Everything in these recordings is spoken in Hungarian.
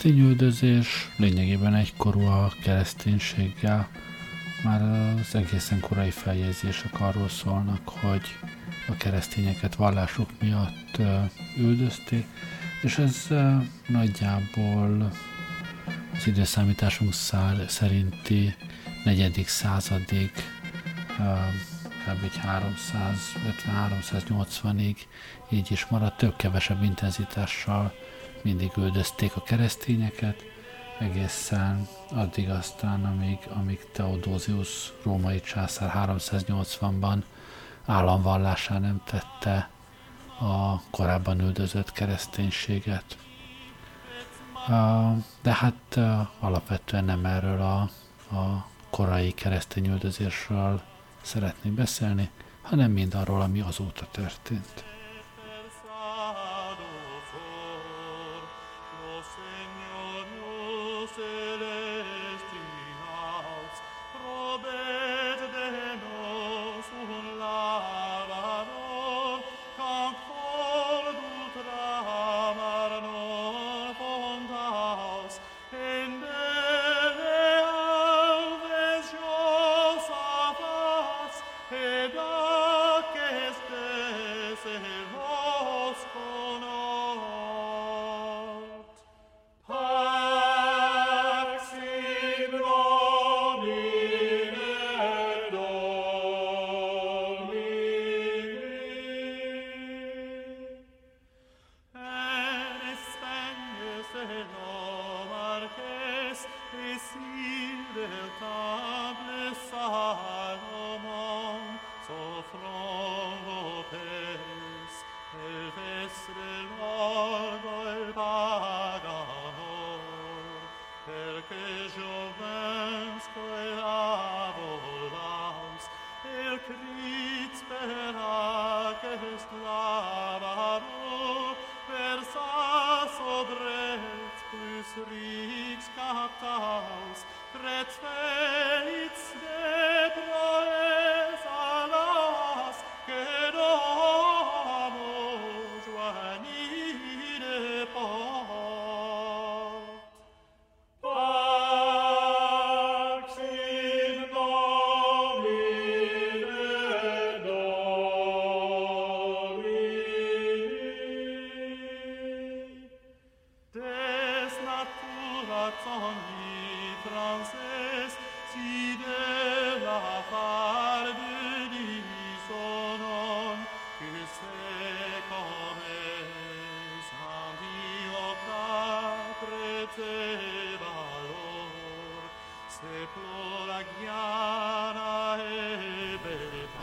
keresztényüldözés lényegében egykorú a kereszténységgel. Már az egészen korai feljegyzések arról szólnak, hogy a keresztényeket vallásuk miatt üldözték, és ez nagyjából az időszámításunk szerinti negyedik századig kb. 350-380-ig így is maradt, több-kevesebb intenzitással mindig üldözték a keresztényeket, egészen addig aztán, amíg, amíg Theodosius római császár 380-ban államvallásá nem tette a korábban üldözött kereszténységet. De hát alapvetően nem erről a, a korai keresztény üldözésről szeretnék beszélni, hanem mindarról, ami azóta történt.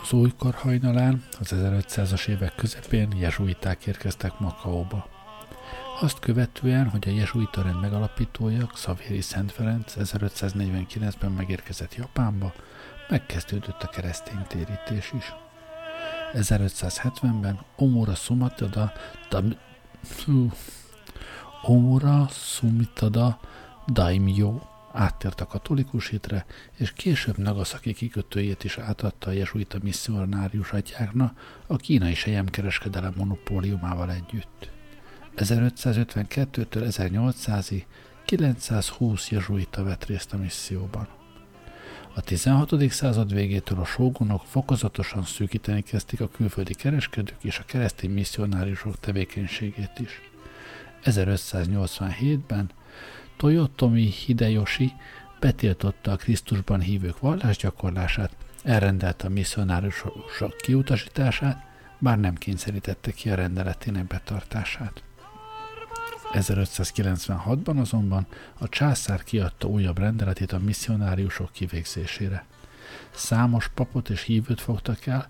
Az újkor hajnalán, az 1500-as évek közepén jezsuiták érkeztek Makaóba. Azt követően, hogy a jezsuita rend megalapítója, Xavieri Szent Ferenc 1549-ben megérkezett Japánba, megkezdődött a keresztény térítés is. 1570-ben Omura Sumatada da, Omura Sumitada Daimyo áttért a katolikus hitre, és később Nagasaki kikötőjét is átadta a jesuita misszionárius atyákna a kínai sejemkereskedelem monopóliumával együtt. 1552-től 1800-ig 920 jesuita vett részt a misszióban. A 16. század végétől a sógunok fokozatosan szűkíteni kezdték a külföldi kereskedők és a keresztény misszionáriusok tevékenységét is. 1587-ben Toyotomi Hideyoshi betiltotta a Krisztusban hívők vallásgyakorlását, elrendelte a misszionárusok kiutasítását, bár nem kényszerítette ki a rendeletének betartását. 1596-ban azonban a császár kiadta újabb rendeletét a misszionáriusok kivégzésére. Számos papot és hívőt fogtak el,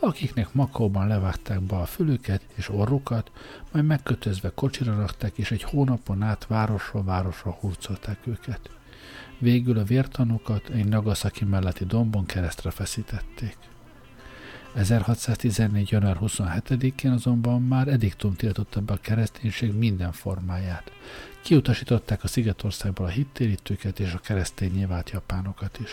akiknek Makóban levágták be a fülüket és orrukat, majd megkötözve kocsira rakták, és egy hónapon át városról városra hurcolták őket. Végül a vértanúkat egy Nagasaki melletti dombon keresztre feszítették. 1614. január 27-én azonban már ediktum tiltotta be a kereszténység minden formáját. Kiutasították a Szigetországból a hittérítőket és a keresztény vált japánokat is.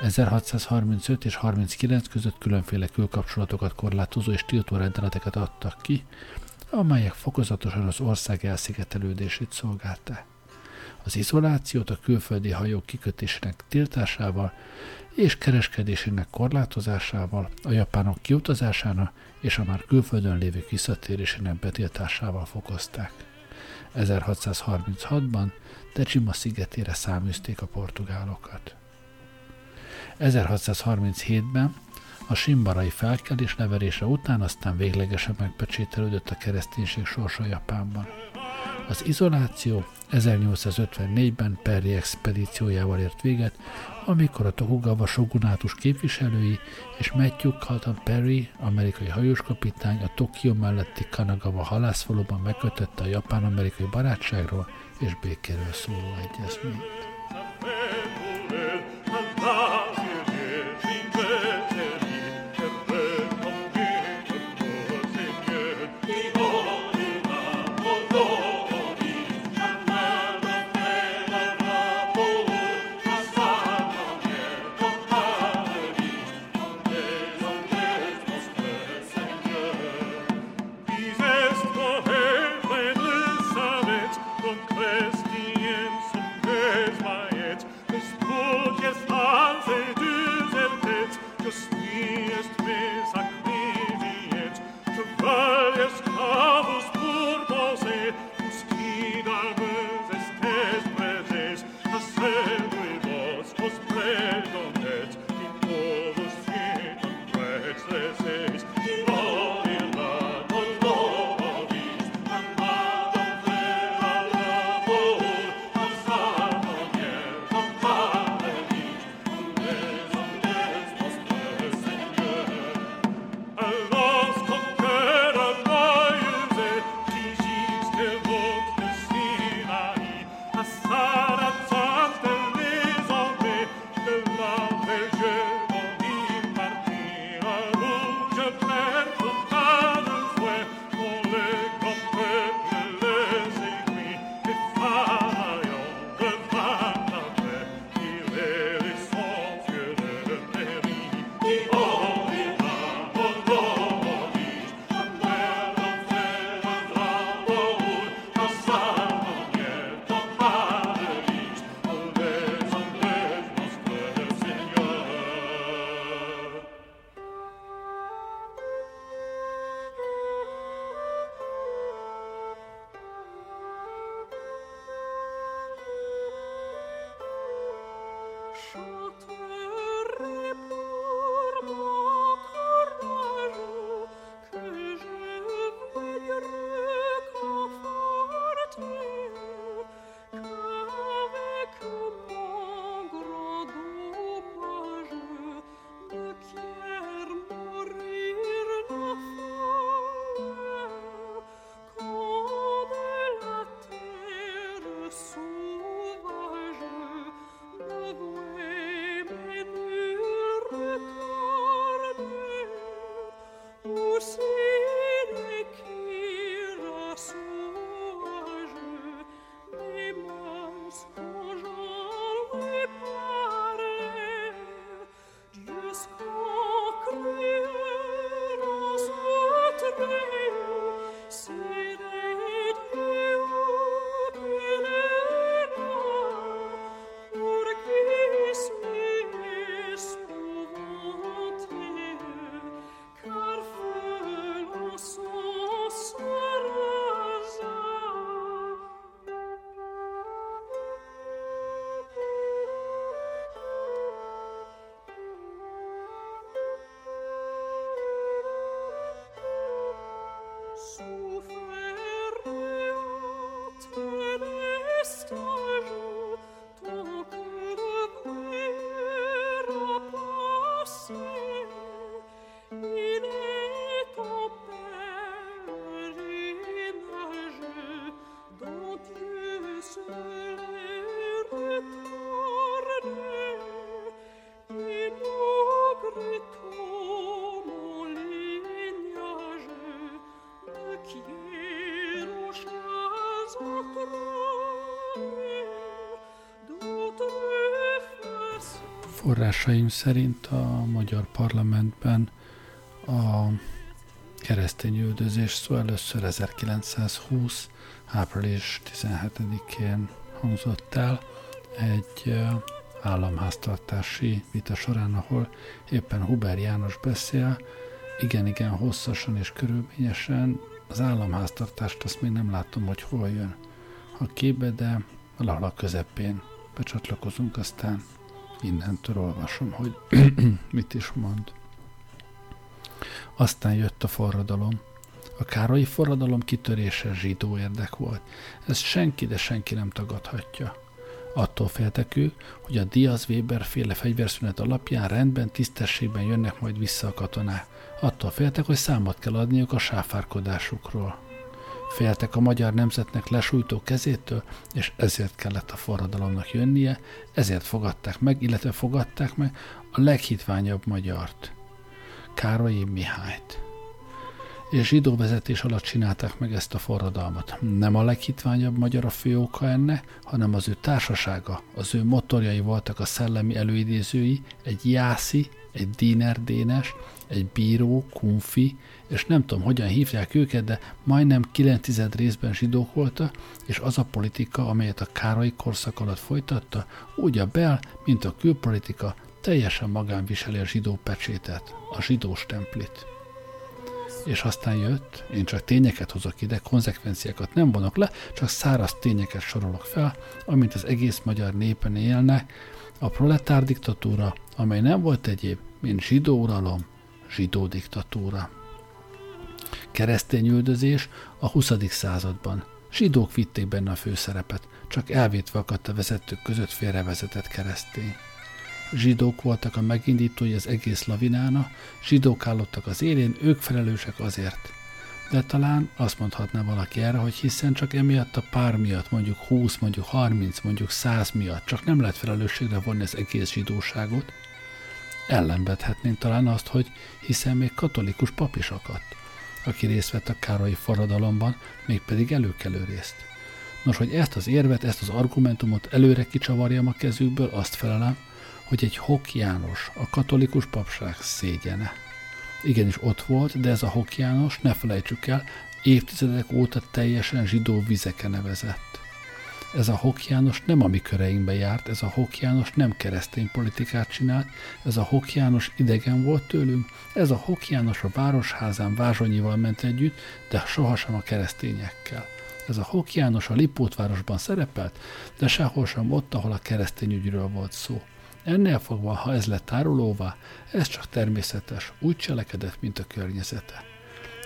1635 és 39 között különféle külkapcsolatokat korlátozó és tiltó rendeleteket adtak ki, amelyek fokozatosan az ország elszigetelődését szolgálták. az izolációt a külföldi hajók kikötésének tiltásával és kereskedésének korlátozásával, a japánok kiutazásának és a már külföldön lévők visszatérésének betiltásával fokozták. 1636-ban Tejima szigetére száműzték a portugálokat. 1637-ben a simbarai felkelés leverése után aztán véglegesen megpecsételődött a kereszténység sorsa Japánban. Az izoláció 1854-ben Perry expedíciójával ért véget, amikor a Tokugawa shogunátus képviselői és Matthew Carlton Perry, amerikai hajóskapitány a Tokió melletti Kanagawa halászfaluban megkötötte a japán-amerikai barátságról és békéről szóló egyezményt. stage Forrásaim szerint a magyar parlamentben a keresztény üldözés szó először 1920. április 17-én hangzott el egy államháztartási vita során, ahol éppen Huber János beszél, igen-igen hosszasan és körülményesen. Az államháztartást azt még nem látom, hogy hol jön a képbe, de valahol a közepén becsatlakozunk, aztán innentől olvasom, hogy mit is mond. Aztán jött a forradalom. A Károlyi forradalom kitörése zsidó érdek volt. Ezt senki, de senki nem tagadhatja. Attól féltek ő, hogy a Diaz Weber féle fegyverszünet alapján rendben, tisztességben jönnek majd vissza a katonák. Attól féltek, hogy számot kell adniuk a sáfárkodásukról. Féltek a magyar nemzetnek lesújtó kezétől, és ezért kellett a forradalomnak jönnie, ezért fogadták meg, illetve fogadták meg a leghitványabb magyart, Károlyi Mihályt és zsidó vezetés alatt csinálták meg ezt a forradalmat. Nem a leghitványabb magyar a főoka ennek, hanem az ő társasága, az ő motorjai voltak a szellemi előidézői, egy jászi, egy díner dénes, egy bíró, kunfi, és nem tudom, hogyan hívják őket, de majdnem 9 részben zsidók voltak, és az a politika, amelyet a Károly korszak alatt folytatta, úgy a bel, mint a külpolitika, teljesen magán viseli a zsidó pecsétet, a zsidós templit és aztán jött, én csak tényeket hozok ide, konzekvenciákat nem vonok le, csak száraz tényeket sorolok fel, amint az egész magyar népen élne, a proletár diktatúra, amely nem volt egyéb, mint zsidó uralom, zsidó diktatúra. Keresztény üldözés a 20. században. Zsidók vitték benne a főszerepet, csak elvétve akadt a vezetők között félrevezetett keresztény zsidók voltak a megindítói az egész lavinána, zsidók állottak az élén, ők felelősek azért. De talán azt mondhatná valaki erre, hogy hiszen csak emiatt a pár miatt, mondjuk 20, mondjuk 30, mondjuk 100 miatt, csak nem lehet felelősségre vonni az egész zsidóságot. Ellenvethetnénk talán azt, hogy hiszen még katolikus pap is akadt, aki részt vett a Károlyi forradalomban, mégpedig előkelő részt. Nos, hogy ezt az érvet, ezt az argumentumot előre kicsavarjam a kezükből, azt felelem, hogy egy Hok János, a katolikus papság szégyene. Igenis ott volt, de ez a Hok János, ne felejtsük el, évtizedek óta teljesen zsidó vizeke nevezett. Ez a Hok János nem a mi köreinkbe járt, ez a Hok János nem keresztény politikát csinált, ez a Hok János idegen volt tőlünk, ez a Hok János a városházán Vázsonyival ment együtt, de sohasem a keresztényekkel. Ez a Hok János a Lipótvárosban szerepelt, de sehol sem ott, ahol a keresztény ügyről volt szó. Ennél fogva, ha ez lett tárolóvá, ez csak természetes, úgy cselekedett, mint a környezete.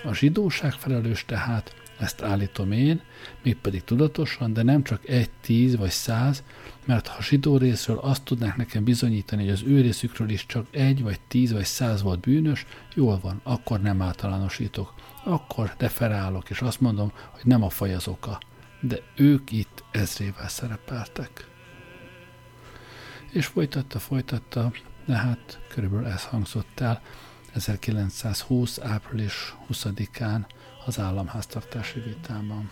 A zsidóság felelős tehát, ezt állítom én, mégpedig tudatosan, de nem csak egy, tíz vagy száz, mert ha zsidó részről azt tudnák nekem bizonyítani, hogy az ő részükről is csak egy, vagy tíz, vagy száz volt bűnös, jól van, akkor nem általánosítok. Akkor deferálok, és azt mondom, hogy nem a faj az oka. De ők itt ezrével szerepeltek és folytatta, folytatta, de hát körülbelül ez hangzott el 1920. április 20-án az államháztartási vitában.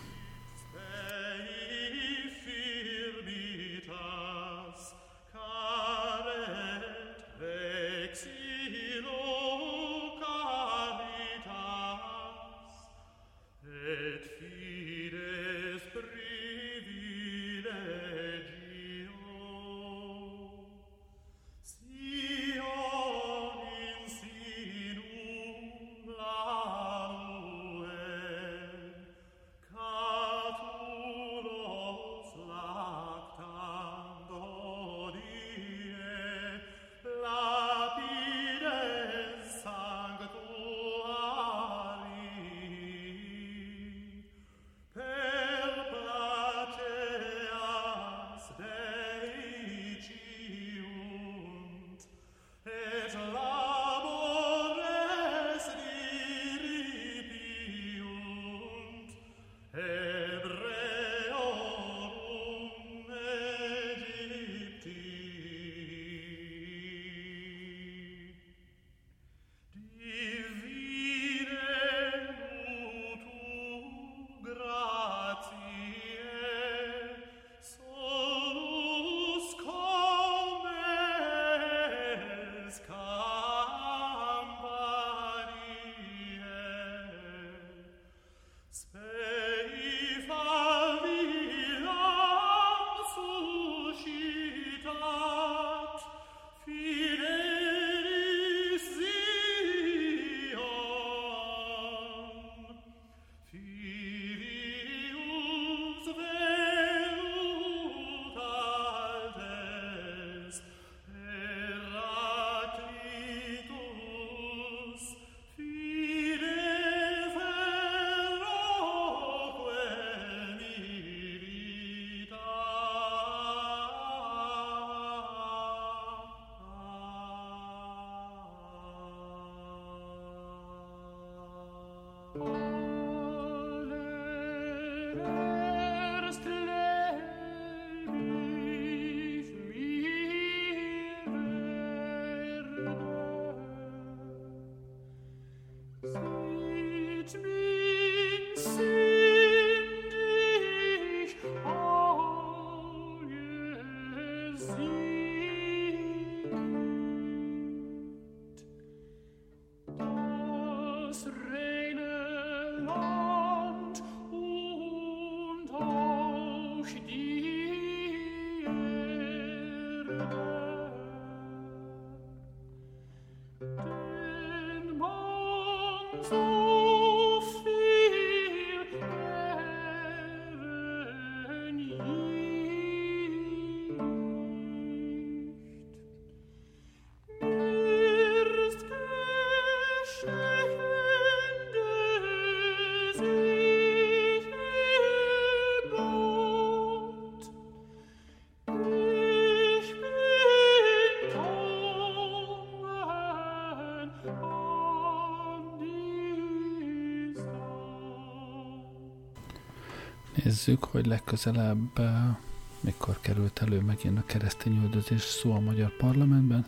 Nézzük, hogy legközelebb eh, mikor került elő megint a keresztény üldözés szó a magyar parlamentben.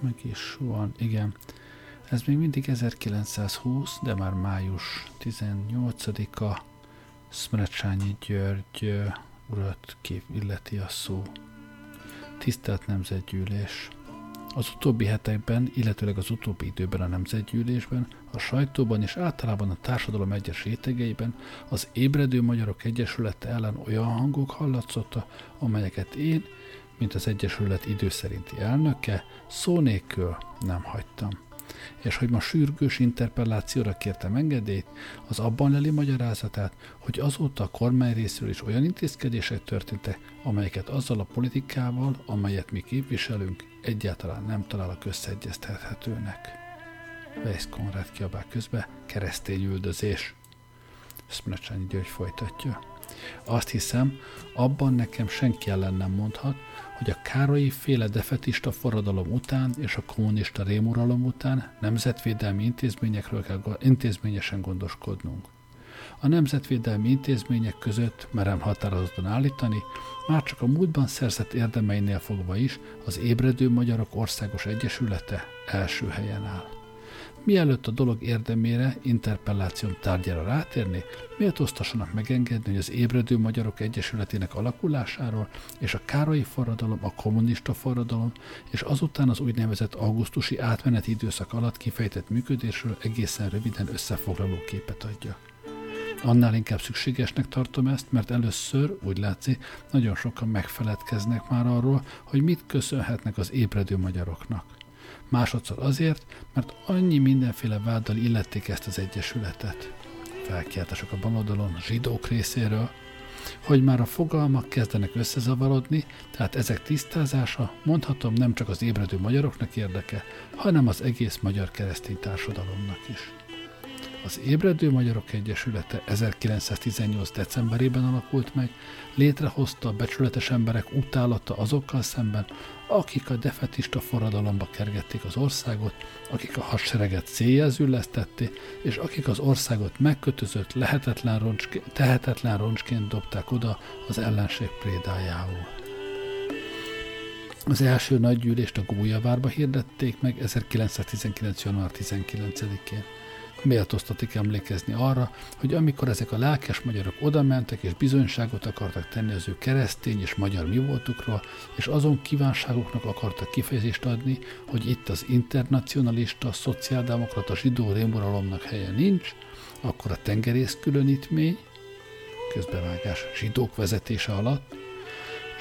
Meg is van, igen. Ez még mindig 1920, de már május 18-a Szmrecsányi György eh, urat illeti a szó. Tisztelt Nemzetgyűlés! Az utóbbi hetekben, illetőleg az utóbbi időben a nemzetgyűlésben, a sajtóban és általában a társadalom egyes rétegeiben az Ébredő Magyarok Egyesülete ellen olyan hangok hallatszottak, amelyeket én, mint az Egyesület időszerinti elnöke, szó nélkül nem hagytam. És hogy ma sürgős interpellációra kértem engedélyt, az abban leli magyarázatát, hogy azóta a kormány részéről is olyan intézkedések történtek, amelyeket azzal a politikával, amelyet mi képviselünk, egyáltalán nem találok összeegyeztethetőnek. Weiss Konrad kiabál közbe, keresztény üldözés. Szmecsányi György folytatja. Azt hiszem, abban nekem senki ellen nem mondhat, hogy a Károlyi féle defetista forradalom után és a kommunista rémuralom után nemzetvédelmi intézményekről kell intézményesen gondoskodnunk. A nemzetvédelmi intézmények között merem határozottan állítani, már csak a múltban szerzett érdemeinél fogva is az Ébredő Magyarok Országos Egyesülete első helyen áll. Mielőtt a dolog érdemére, interpellációm tárgyára rátérni, méltóztassanak megengedni, hogy az Ébredő Magyarok Egyesületének alakulásáról és a Károlyi forradalom, a kommunista forradalom és azután az úgynevezett augusztusi átmeneti időszak alatt kifejtett működésről egészen röviden összefoglaló képet adja. Annál inkább szükségesnek tartom ezt, mert először, úgy látszik, nagyon sokan megfeledkeznek már arról, hogy mit köszönhetnek az ébredő magyaroknak – másodszor azért, mert annyi mindenféle váddal illették ezt az egyesületet. Felkiáltások a baloldalon zsidók részéről, hogy már a fogalmak kezdenek összezavarodni, tehát ezek tisztázása, mondhatom, nem csak az ébredő magyaroknak érdeke, hanem az egész magyar keresztény társadalomnak is. Az Ébredő Magyarok Egyesülete 1918. decemberében alakult meg, létrehozta a becsületes emberek utálata azokkal szemben, akik a defetista forradalomba kergették az országot, akik a hadsereget üllesztették, és akik az országot megkötözött, lehetetlen roncsként, tehetetlen roncsként dobták oda az ellenség prédájául. Az első nagygyűlést a Gólyavárba hirdették meg 1919. január 19-én méltóztatik emlékezni arra, hogy amikor ezek a lelkes magyarok oda mentek és bizonyságot akartak tenni az ő keresztény és magyar mi voltukról, és azon kívánságoknak akartak kifejezést adni, hogy itt az internacionalista, szociáldemokrata zsidó rémuralomnak helye nincs, akkor a tengerész különítmény, közbevágás zsidók vezetése alatt,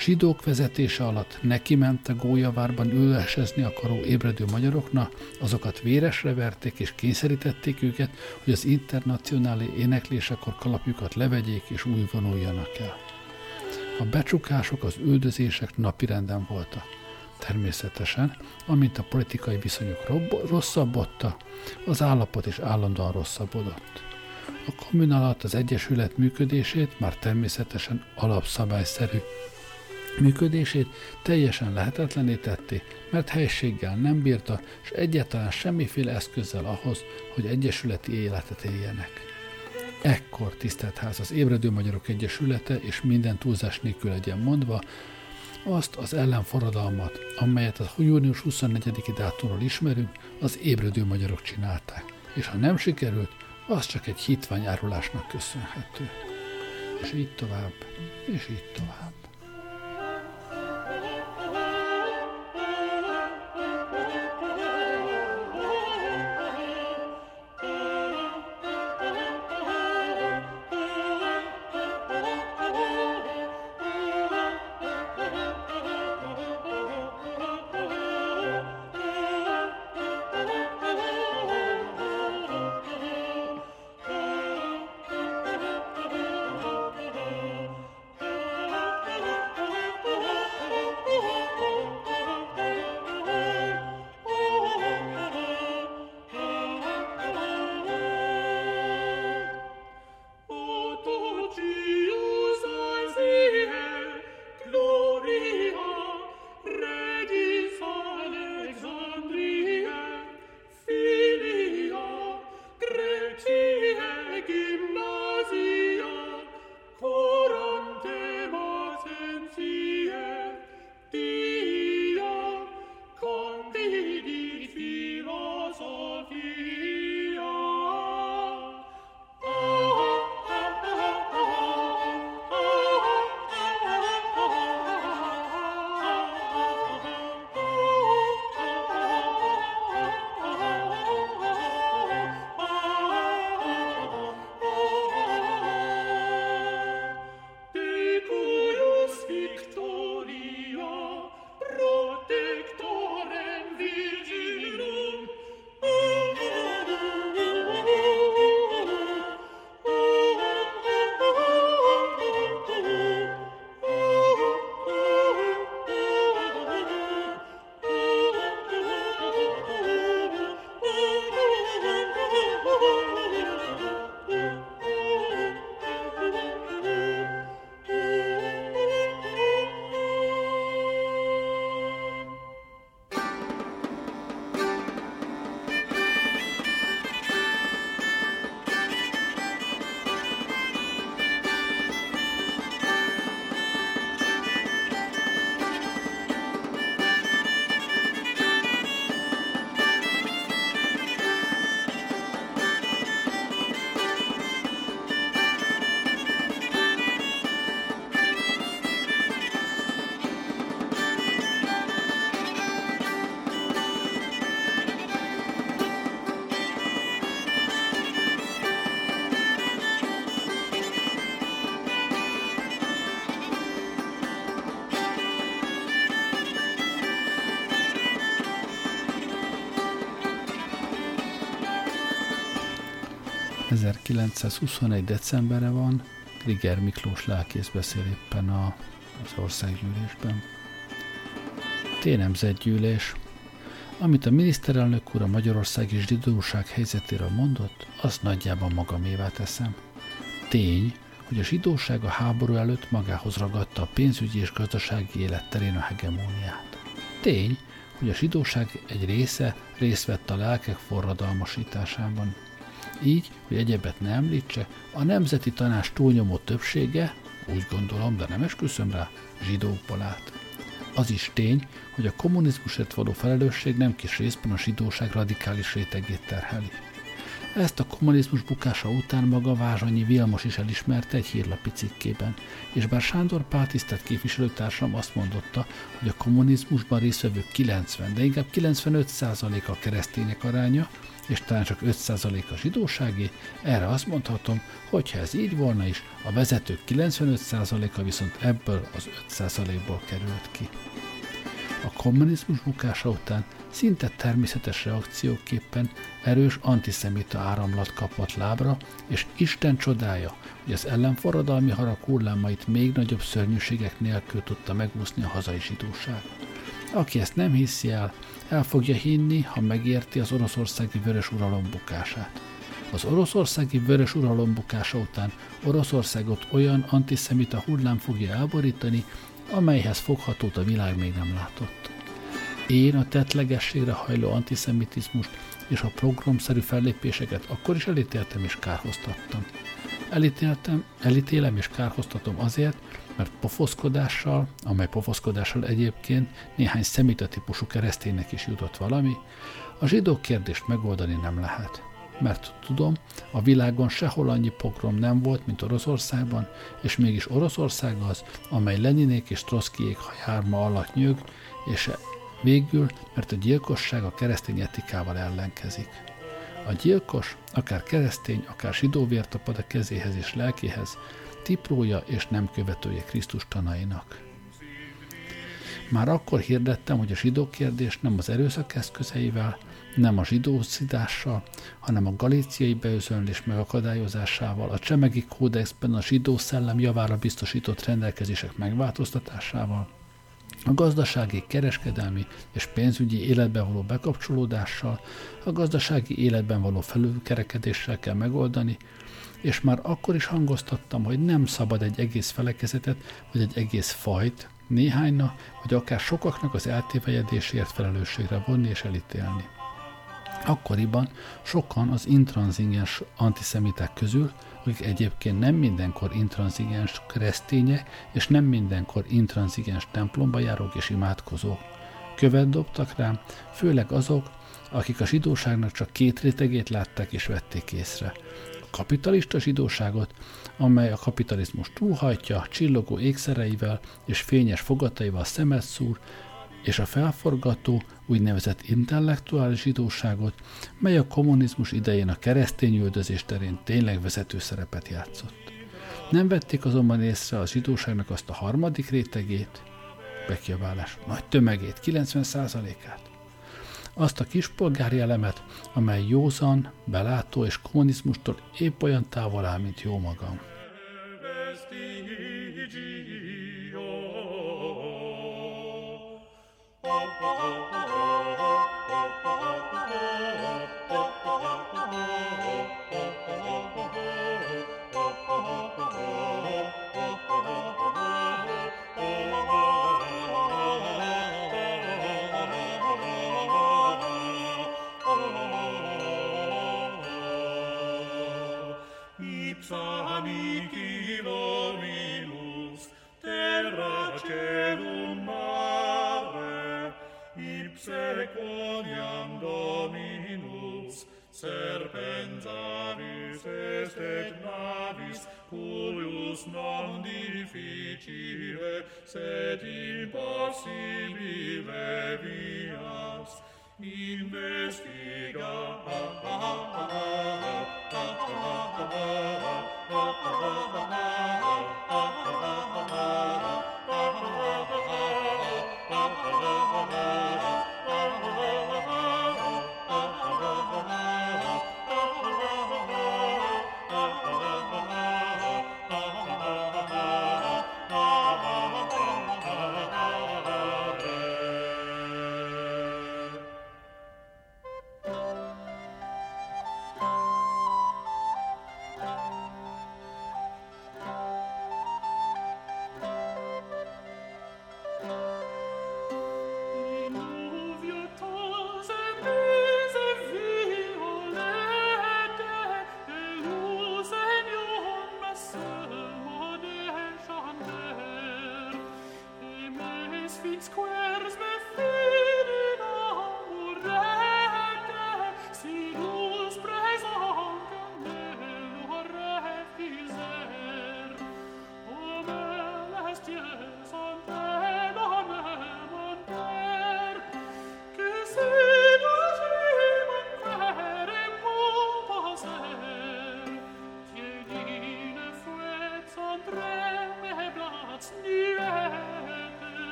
Zsidók vezetése alatt neki ment a gólyavárban ülesezni akaró ébredő magyaroknak, azokat véresre verték és kényszerítették őket, hogy az internacionális éneklésekor kalapjukat levegyék és új vonuljanak el. A becsukások, az üldözések napirenden voltak. Természetesen, amint a politikai viszonyok rosszabbodtak, az állapot is állandóan rosszabbodott. A kommun alatt az Egyesület működését már természetesen alapszabályszerű működését teljesen lehetetlené tetté, mert helységgel nem bírta, és egyáltalán semmiféle eszközzel ahhoz, hogy egyesületi életet éljenek. Ekkor, tisztelt ház, az Ébredő Magyarok Egyesülete, és minden túlzás nélkül legyen mondva, azt az ellenforradalmat, amelyet a június 24-i dátumról ismerünk, az ébredő magyarok csinálták. És ha nem sikerült, az csak egy hitványárulásnak köszönhető. És így tovább, és így tovább. 1921. decemberre van, Griger Miklós lelkész beszél éppen a, az országgyűlésben. T-nemzetgyűlés. Amit a miniszterelnök úr a Magyarországi zsidóság helyzetéről mondott, azt nagyjában magamévá teszem. Tény, hogy a zsidóság a háború előtt magához ragadta a pénzügyi és gazdasági élet terén a hegemóniát. Tény, hogy a zsidóság egy része részt vett a lelkek forradalmasításában. Így, hogy egyebet ne említse, a Nemzeti Tanács túlnyomó többsége, úgy gondolom, de nem esküszöm rá, zsidókból állt. Az is tény, hogy a kommunizmusért való felelősség nem kis részben a zsidóság radikális rétegét terheli. Ezt a kommunizmus bukása után maga Vázsanyi Vilmos is elismerte egy hírlapi cikkében, és bár Sándor Pál tisztelt képviselőtársam azt mondotta, hogy a kommunizmusban résztvevők 90, de inkább 95% a keresztények aránya, és talán csak 5% a zsidóságé, erre azt mondhatom, hogy ha ez így volna is, a vezetők 95%-a viszont ebből az 5%-ból került ki. A kommunizmus bukása után szinte természetes reakcióképpen erős antiszemita áramlat kapott lábra, és Isten csodája, hogy az ellenforradalmi harag hullámait még nagyobb szörnyűségek nélkül tudta megúszni a hazai zsidóság. Aki ezt nem hiszi el, el fogja hinni, ha megérti az oroszországi vörös uralom bukását. Az oroszországi vörös uralom bukása után Oroszországot olyan antiszemita hullám fogja elborítani, amelyhez foghatót a világ még nem látott. Én a tetlegességre hajló antiszemitizmust és a programszerű fellépéseket akkor is elítéltem és kárhoztattam. Elítéltem, elítélem és kárhoztatom azért, mert pofoszkodással, amely pofoszkodással egyébként néhány szemita típusú kereszténynek is jutott valami, a zsidó kérdést megoldani nem lehet. Mert tudom, a világon sehol annyi pogrom nem volt, mint Oroszországban, és mégis Oroszország az, amely Leninék és Troszkiék hajárma alatt nyög, és végül, mert a gyilkosság a keresztény etikával ellenkezik. A gyilkos, akár keresztény, akár zsidó vért tapad a kezéhez és lelkéhez, tiprója és nem követője Krisztus tanainak. Már akkor hirdettem, hogy a zsidó kérdés nem az erőszak eszközeivel, nem a zsidószidással, hanem a galíciai beözönlés megakadályozásával, a csemegi kódexben a zsidó szellem javára biztosított rendelkezések megváltoztatásával, a gazdasági, kereskedelmi és pénzügyi életben való bekapcsolódással, a gazdasági életben való felülkerekedéssel kell megoldani, és már akkor is hangoztattam, hogy nem szabad egy egész felekezetet, vagy egy egész fajt, néhányna, vagy akár sokaknak az eltévejedésért felelősségre vonni és elítélni. Akkoriban sokan az intranzigens antiszemiták közül, akik egyébként nem mindenkor intranzigens kereszténye, és nem mindenkor intranzigens templomba járók és imádkozók. Követ dobtak rám, főleg azok, akik a zsidóságnak csak két rétegét látták és vették észre kapitalista zsidóságot, amely a kapitalizmus túlhajtja, csillogó ékszereivel és fényes fogataival szemet szúr, és a felforgató, úgynevezett intellektuális zsidóságot, mely a kommunizmus idején a keresztény üldözés terén tényleg vezető szerepet játszott. Nem vették azonban észre a zsidóságnak azt a harmadik rétegét, bekiabálás nagy tömegét, 90%-át azt a kispolgári elemet, amely józan, belátó és kommunizmustól épp olyan távol áll, mint jó magam. Oh, oh, oh. Deus non difficile, sed impossibile vias, investire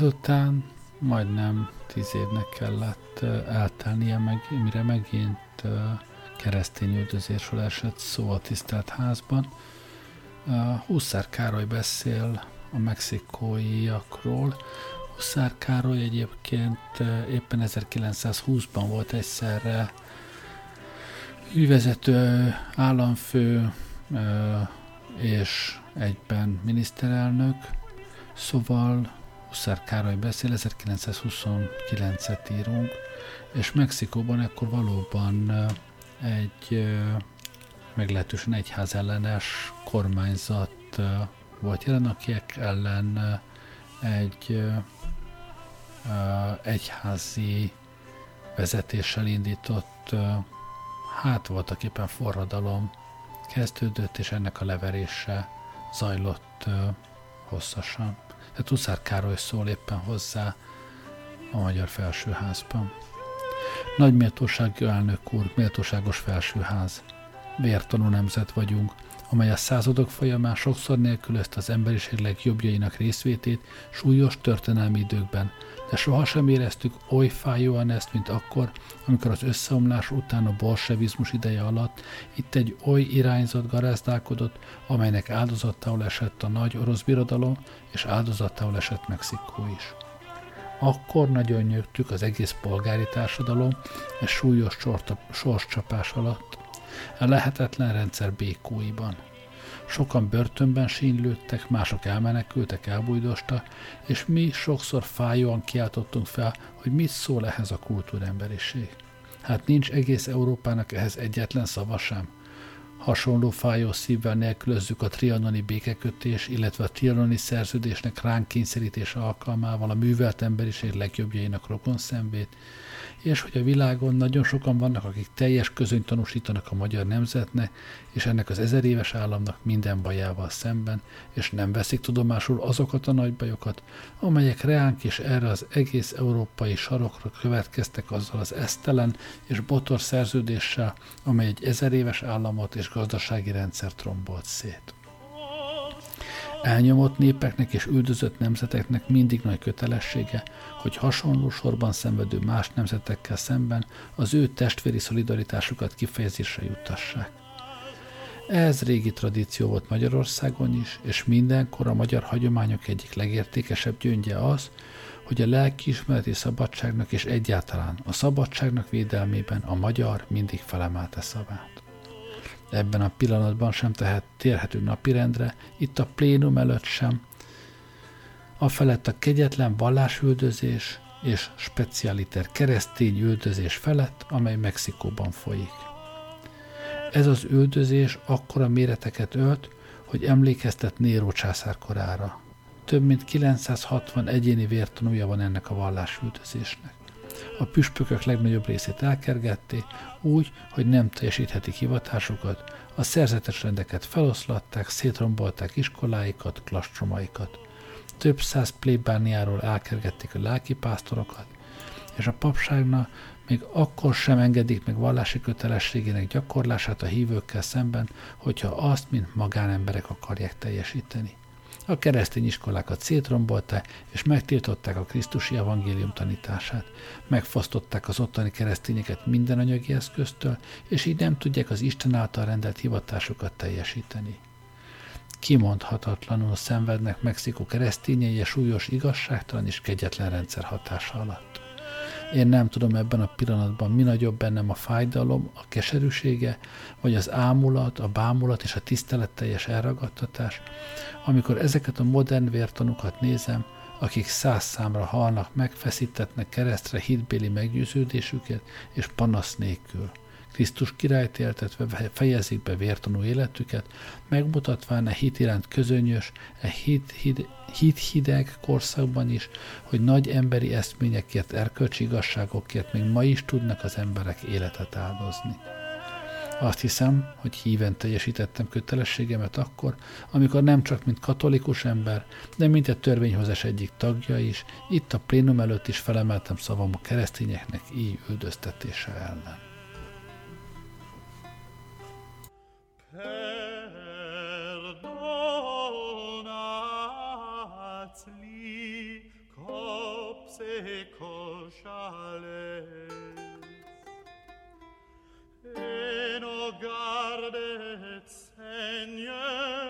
Ezután majdnem tíz évnek kellett eltelnie, meg, mire megint keresztény üldözésről esett szó a tisztelt házban. Huszár Károly beszél a mexikóiakról. Huszár Károly egyébként éppen 1920-ban volt egyszerre ügyvezető, államfő és egyben miniszterelnök, szóval Huszár Károly beszél, 1929-et írunk, és Mexikóban ekkor valóban egy meglehetősen egyházellenes kormányzat volt jelen, akik ellen egy egyházi vezetéssel indított, hát voltak éppen forradalom kezdődött, és ennek a leverése zajlott hosszasan. Tehát Huszár Károly szól éppen hozzá a Magyar Felsőházban. Nagy méltóságú elnök úr, méltóságos felsőház. Vértanú nemzet vagyunk, amely a századok folyamán sokszor nélkülözte az emberiség legjobbjainak részvétét súlyos történelmi időkben, de sohasem éreztük oly fájóan ezt, mint akkor, amikor az összeomlás után a bolsevizmus ideje alatt itt egy oly irányzat garázdálkodott, amelynek áldozatául esett a nagy orosz birodalom, és áldozatául esett Mexikó is. Akkor nagyon nyögtük az egész polgári társadalom és súlyos sorscsapás alatt, a lehetetlen rendszer békóiban – Sokan börtönben sínylődtek, mások elmenekültek, elbújdostak, és mi sokszor fájóan kiáltottunk fel, hogy mit szól ehhez a kultúremberiség. Hát nincs egész Európának ehhez egyetlen szava sem. Hasonló fájó szívvel nélkülözzük a trianoni békekötés, illetve a trianoni szerződésnek ránk kényszerítése alkalmával a művelt emberiség legjobbjainak rokon szemvét, és hogy a világon nagyon sokan vannak, akik teljes közönyt tanúsítanak a magyar nemzetnek, és ennek az ezer éves államnak minden bajával szemben, és nem veszik tudomásul azokat a nagy bajokat, amelyek reánk és erre az egész európai sarokra következtek azzal az esztelen és botor szerződéssel, amely egy ezer éves államot és gazdasági rendszert rombolt szét. Elnyomott népeknek és üldözött nemzeteknek mindig nagy kötelessége, hogy hasonló sorban szenvedő más nemzetekkel szemben az ő testvéri szolidaritásukat kifejezésre juttassák. Ez régi tradíció volt Magyarországon is, és mindenkor a magyar hagyományok egyik legértékesebb gyöngye az, hogy a lelkiismereti szabadságnak és egyáltalán a szabadságnak védelmében a magyar mindig felemelte szavát ebben a pillanatban sem tehet, térhetünk napirendre, itt a plénum előtt sem, a felett a kegyetlen vallásüldözés és specialiter keresztény üldözés felett, amely Mexikóban folyik. Ez az üldözés akkora méreteket ölt, hogy emlékeztet Néró császár korára. Több mint 960 egyéni vértanúja van ennek a vallásüldözésnek a püspökök legnagyobb részét elkergették, úgy, hogy nem teljesíthetik hivatásukat, a szerzetes rendeket feloszlatták, szétrombolták iskoláikat, klastromaikat. Több száz plébániáról elkergették a lelkipásztorokat, és a papságna még akkor sem engedik meg vallási kötelességének gyakorlását a hívőkkel szemben, hogyha azt, mint magánemberek akarják teljesíteni. A keresztény iskolákat szétrombolták, és megtiltották a Krisztusi evangélium tanítását. Megfosztották az ottani keresztényeket minden anyagi eszköztől, és így nem tudják az Isten által rendelt hivatásukat teljesíteni. Kimondhatatlanul szenvednek Mexikó keresztényei a súlyos igazságtalan és kegyetlen rendszer hatása alatt. Én nem tudom ebben a pillanatban, mi nagyobb bennem a fájdalom, a keserűsége, vagy az ámulat, a bámulat és a tiszteletteljes elragadtatás, amikor ezeket a modern vértanukat nézem, akik száz számra halnak, megfeszítetnek keresztre hitbéli meggyőződésüket és panasz nélkül. Krisztus királyt éltetve fejezik be vértanú életüket, megmutatván a hit iránt közönyös, a hit, hid, hit hideg korszakban is, hogy nagy emberi eszményekért, erkölcsi igazságokért még ma is tudnak az emberek életet áldozni. Azt hiszem, hogy híven teljesítettem kötelességemet akkor, amikor nem csak mint katolikus ember, de mint a törvényhozás egyik tagja is, itt a plénum előtt is felemeltem szavam a keresztényeknek így üldöztetése ellen. perdonați-li copse gardet, Seigneur,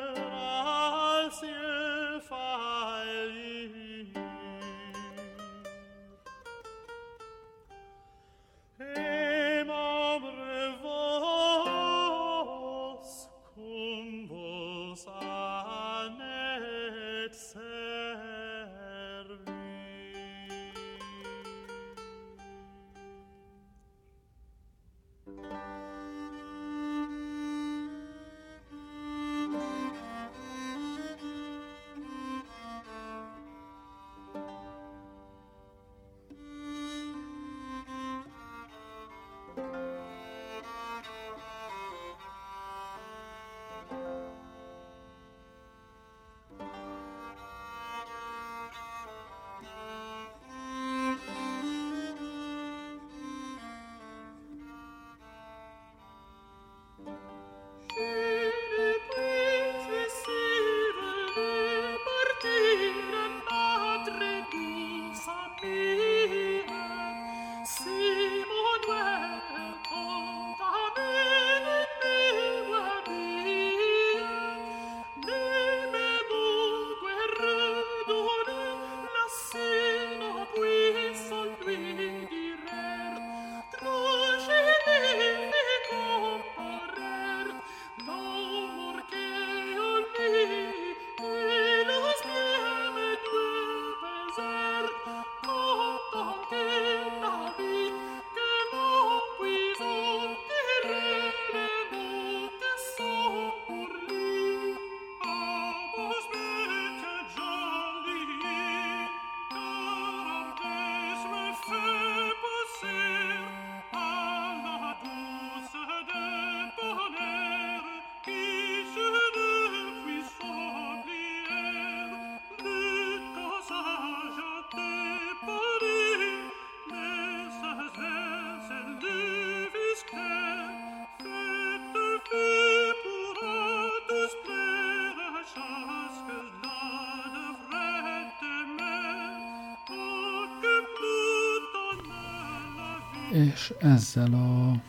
és ezzel a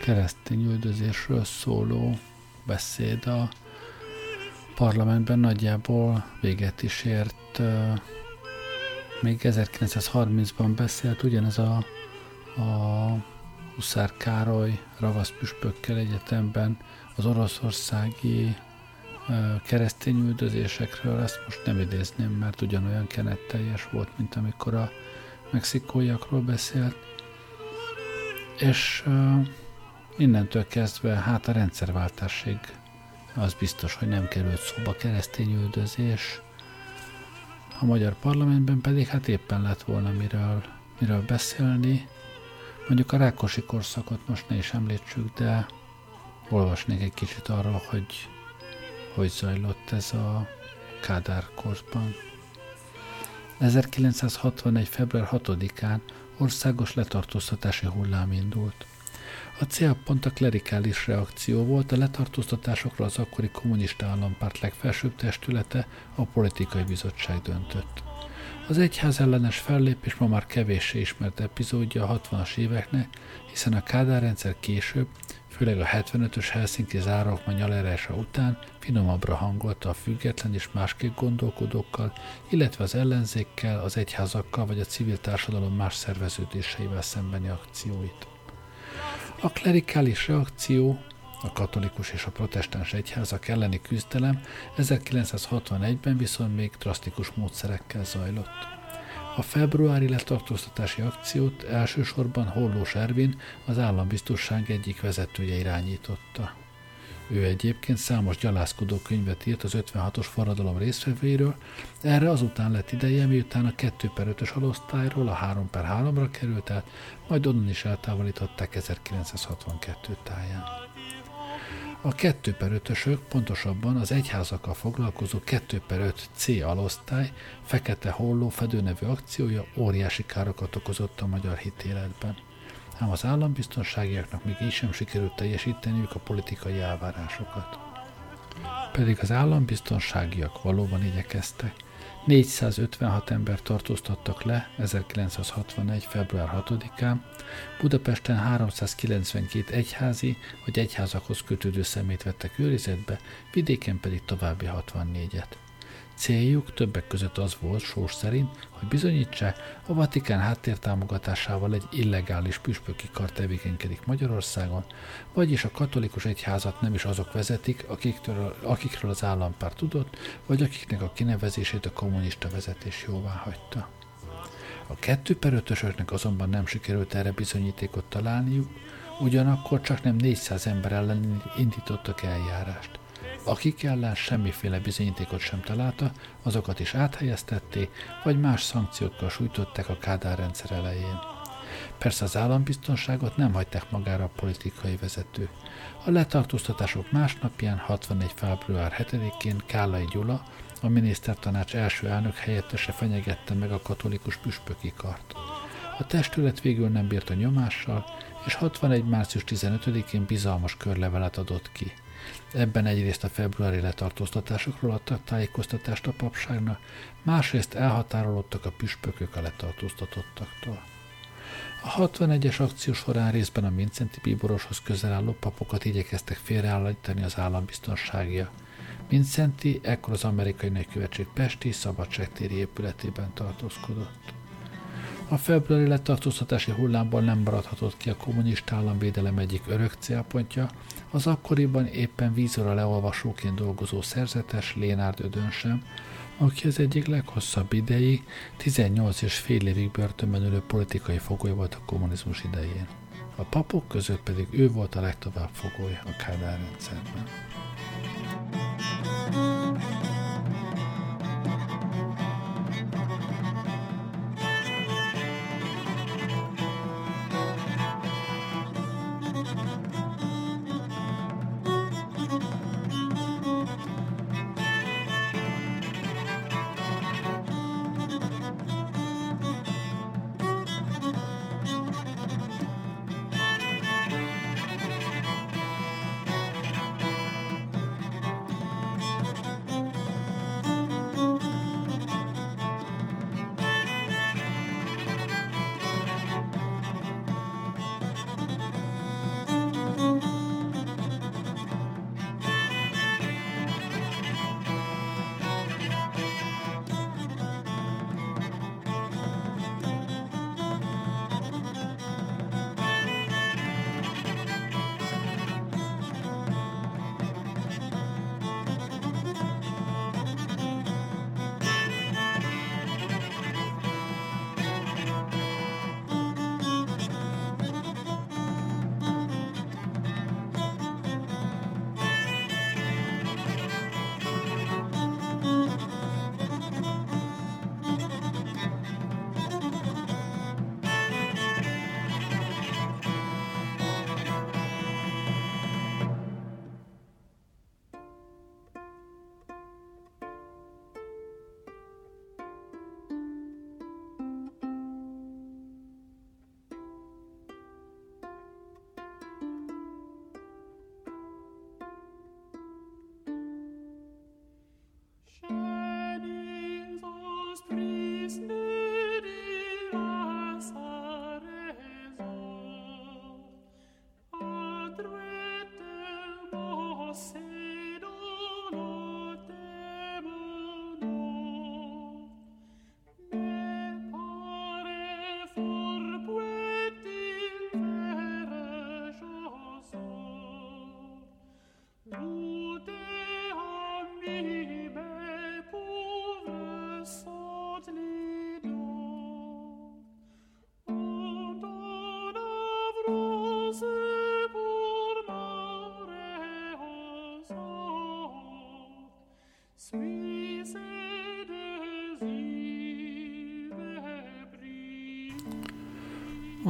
keresztény üldözésről szóló beszéd a parlamentben nagyjából véget is ért. Még 1930-ban beszélt ugyanez a, a Huszár Károly ravaszpüspökkel egyetemben az oroszországi keresztény üldözésekről, ezt most nem idézném, mert ugyanolyan kenetteljes volt, mint amikor a mexikóiakról beszélt és innentől kezdve hát a rendszerváltásig az biztos, hogy nem került szóba keresztény üldözés. A magyar parlamentben pedig hát éppen lett volna miről, miről beszélni. Mondjuk a Rákosi korszakot most ne is említsük, de olvasnék egy kicsit arról, hogy hogy zajlott ez a Kádár korszban. 1961. február 6-án országos letartóztatási hullám indult. A célpont a klerikális reakció volt, a letartóztatásokra az akkori kommunista állampárt legfelsőbb testülete, a politikai bizottság döntött. Az egyház ellenes fellépés ma már kevéssé ismert epizódja a 60-as éveknek, hiszen a Kádár rendszer később, főleg a 75-ös Helsinki zárókma nyalárása után finomabbra hangolta a független és másképp gondolkodókkal, illetve az ellenzékkel, az egyházakkal vagy a civil társadalom más szerveződéseivel szembeni akcióit. A klerikális reakció a katolikus és a protestáns egyházak elleni küzdelem 1961-ben viszont még drasztikus módszerekkel zajlott. A februári letartóztatási akciót elsősorban Hollós Ervin, az állambiztosság egyik vezetője irányította. Ő egyébként számos gyalászkodó könyvet írt az 56-os forradalom részvevőiről, erre azután lett ideje, miután a 2 per 5-ös alosztályról a 3 per 3-ra került át, majd onnan is eltávolították 1962 táján. A 2 per 5 pontosabban az egyházakkal foglalkozó 2 per 5 C alosztály Fekete Holló fedő nevű akciója óriási károkat okozott a magyar hitéletben. Ám az állambiztonságiaknak még így sem sikerült teljesíteniük a politikai elvárásokat. Pedig az állambiztonságiak valóban igyekeztek. 456 ember tartóztattak le 1961. február 6-án, Budapesten 392 egyházi vagy egyházakhoz kötődő szemét vettek őrizetbe, vidéken pedig további 64-et. Céljuk többek között az volt, sós szerint, hogy bizonyítsák, a Vatikán háttértámogatásával egy illegális püspöki kar tevékenykedik Magyarországon, vagyis a katolikus egyházat nem is azok vezetik, akiktől, akikről az állampár tudott, vagy akiknek a kinevezését a kommunista vezetés jóvá hagyta. A kettő per azonban nem sikerült erre bizonyítékot találniuk, ugyanakkor csak nem 400 ember ellen indítottak eljárást. Akik ellen semmiféle bizonyítékot sem találta, azokat is áthelyeztették, vagy más szankciókkal sújtották a Kádár rendszer elején. Persze az állambiztonságot nem hagyták magára a politikai vezetők. A letartóztatások másnapján, 61. február 7-én Kállai Gyula, a minisztertanács első elnök helyettese fenyegette meg a katolikus püspöki kart. A testület végül nem bírt a nyomással, és 61. március 15-én bizalmas körlevelet adott ki – Ebben egyrészt a februári letartóztatásokról adtak tájékoztatást a papságnak, másrészt elhatárolódtak a püspökök a letartóztatottaktól. A 61-es akció során részben a Mincenti bíboroshoz közel álló papokat igyekeztek félreállítani az állambiztonságia. Mincenti ekkor az amerikai nagykövetség Pesti szabadságtéri épületében tartózkodott. A februári letartóztatási hullámból nem maradhatott ki a kommunista államvédelem egyik örök célpontja, az akkoriban éppen vízora leolvasóként dolgozó szerzetes Lénárd Ödön sem, aki az egyik leghosszabb idei, 18 és fél évig börtönben ülő politikai fogoly volt a kommunizmus idején. A papok között pedig ő volt a legtovább fogoly a Kádár rendszerben.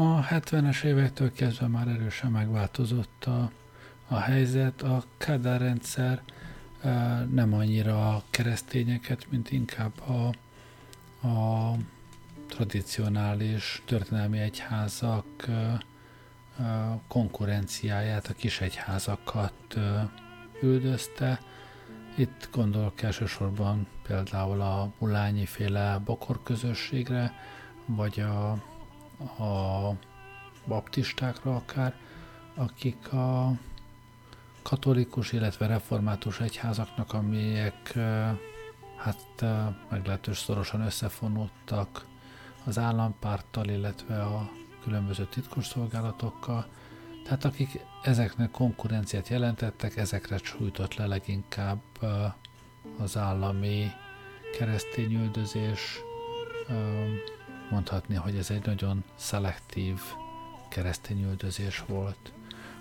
A 70-es évektől kezdve már erősen megváltozott a, a helyzet. A Kádár rendszer nem annyira a keresztényeket, mint inkább a, a tradicionális történelmi egyházak konkurenciáját, a kis egyházakat üldözte. Itt gondolok elsősorban például a Mulányi féle bokor közösségre, vagy a, a baptistákra akár, akik a katolikus, illetve református egyházaknak, amelyek hát meglehetős szorosan összefonódtak az állampárttal, illetve a különböző titkosszolgálatokkal, tehát akik ezeknek konkurenciát jelentettek, ezekre sújtott le leginkább az állami keresztényüldözés. Mondhatni, hogy ez egy nagyon szelektív keresztényüldözés volt.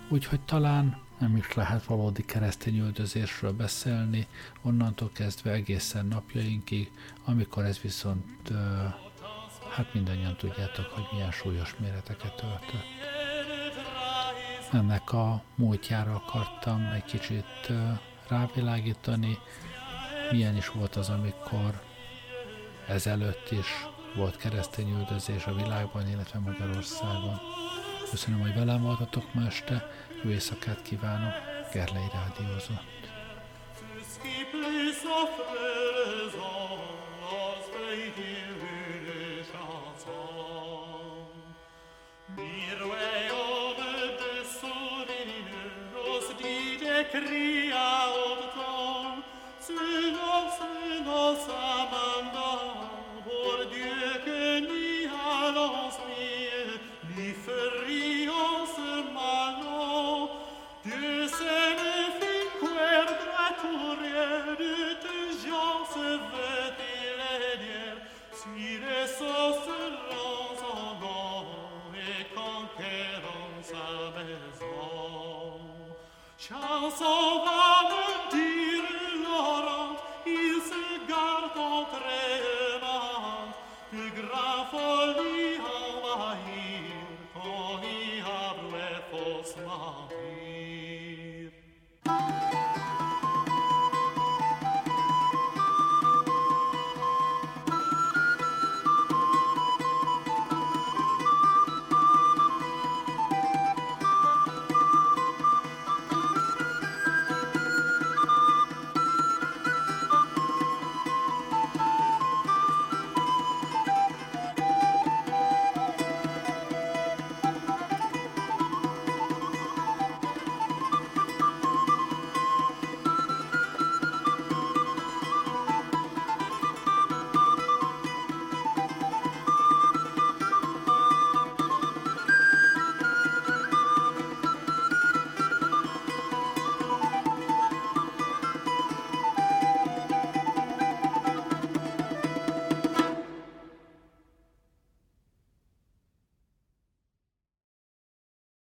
Úgyhogy talán nem is lehet valódi keresztényüldözésről beszélni, onnantól kezdve egészen napjainkig, amikor ez viszont hát mindannyian tudjátok, hogy milyen súlyos méreteket öltött. Ennek a múltjára akartam egy kicsit rávilágítani, milyen is volt az, amikor ezelőtt is volt keresztény üldözés a világban, illetve Magyarországon. Köszönöm, hogy velem voltatok ma este, jó éjszakát kívánok, Gerlei Rádiózott. cria od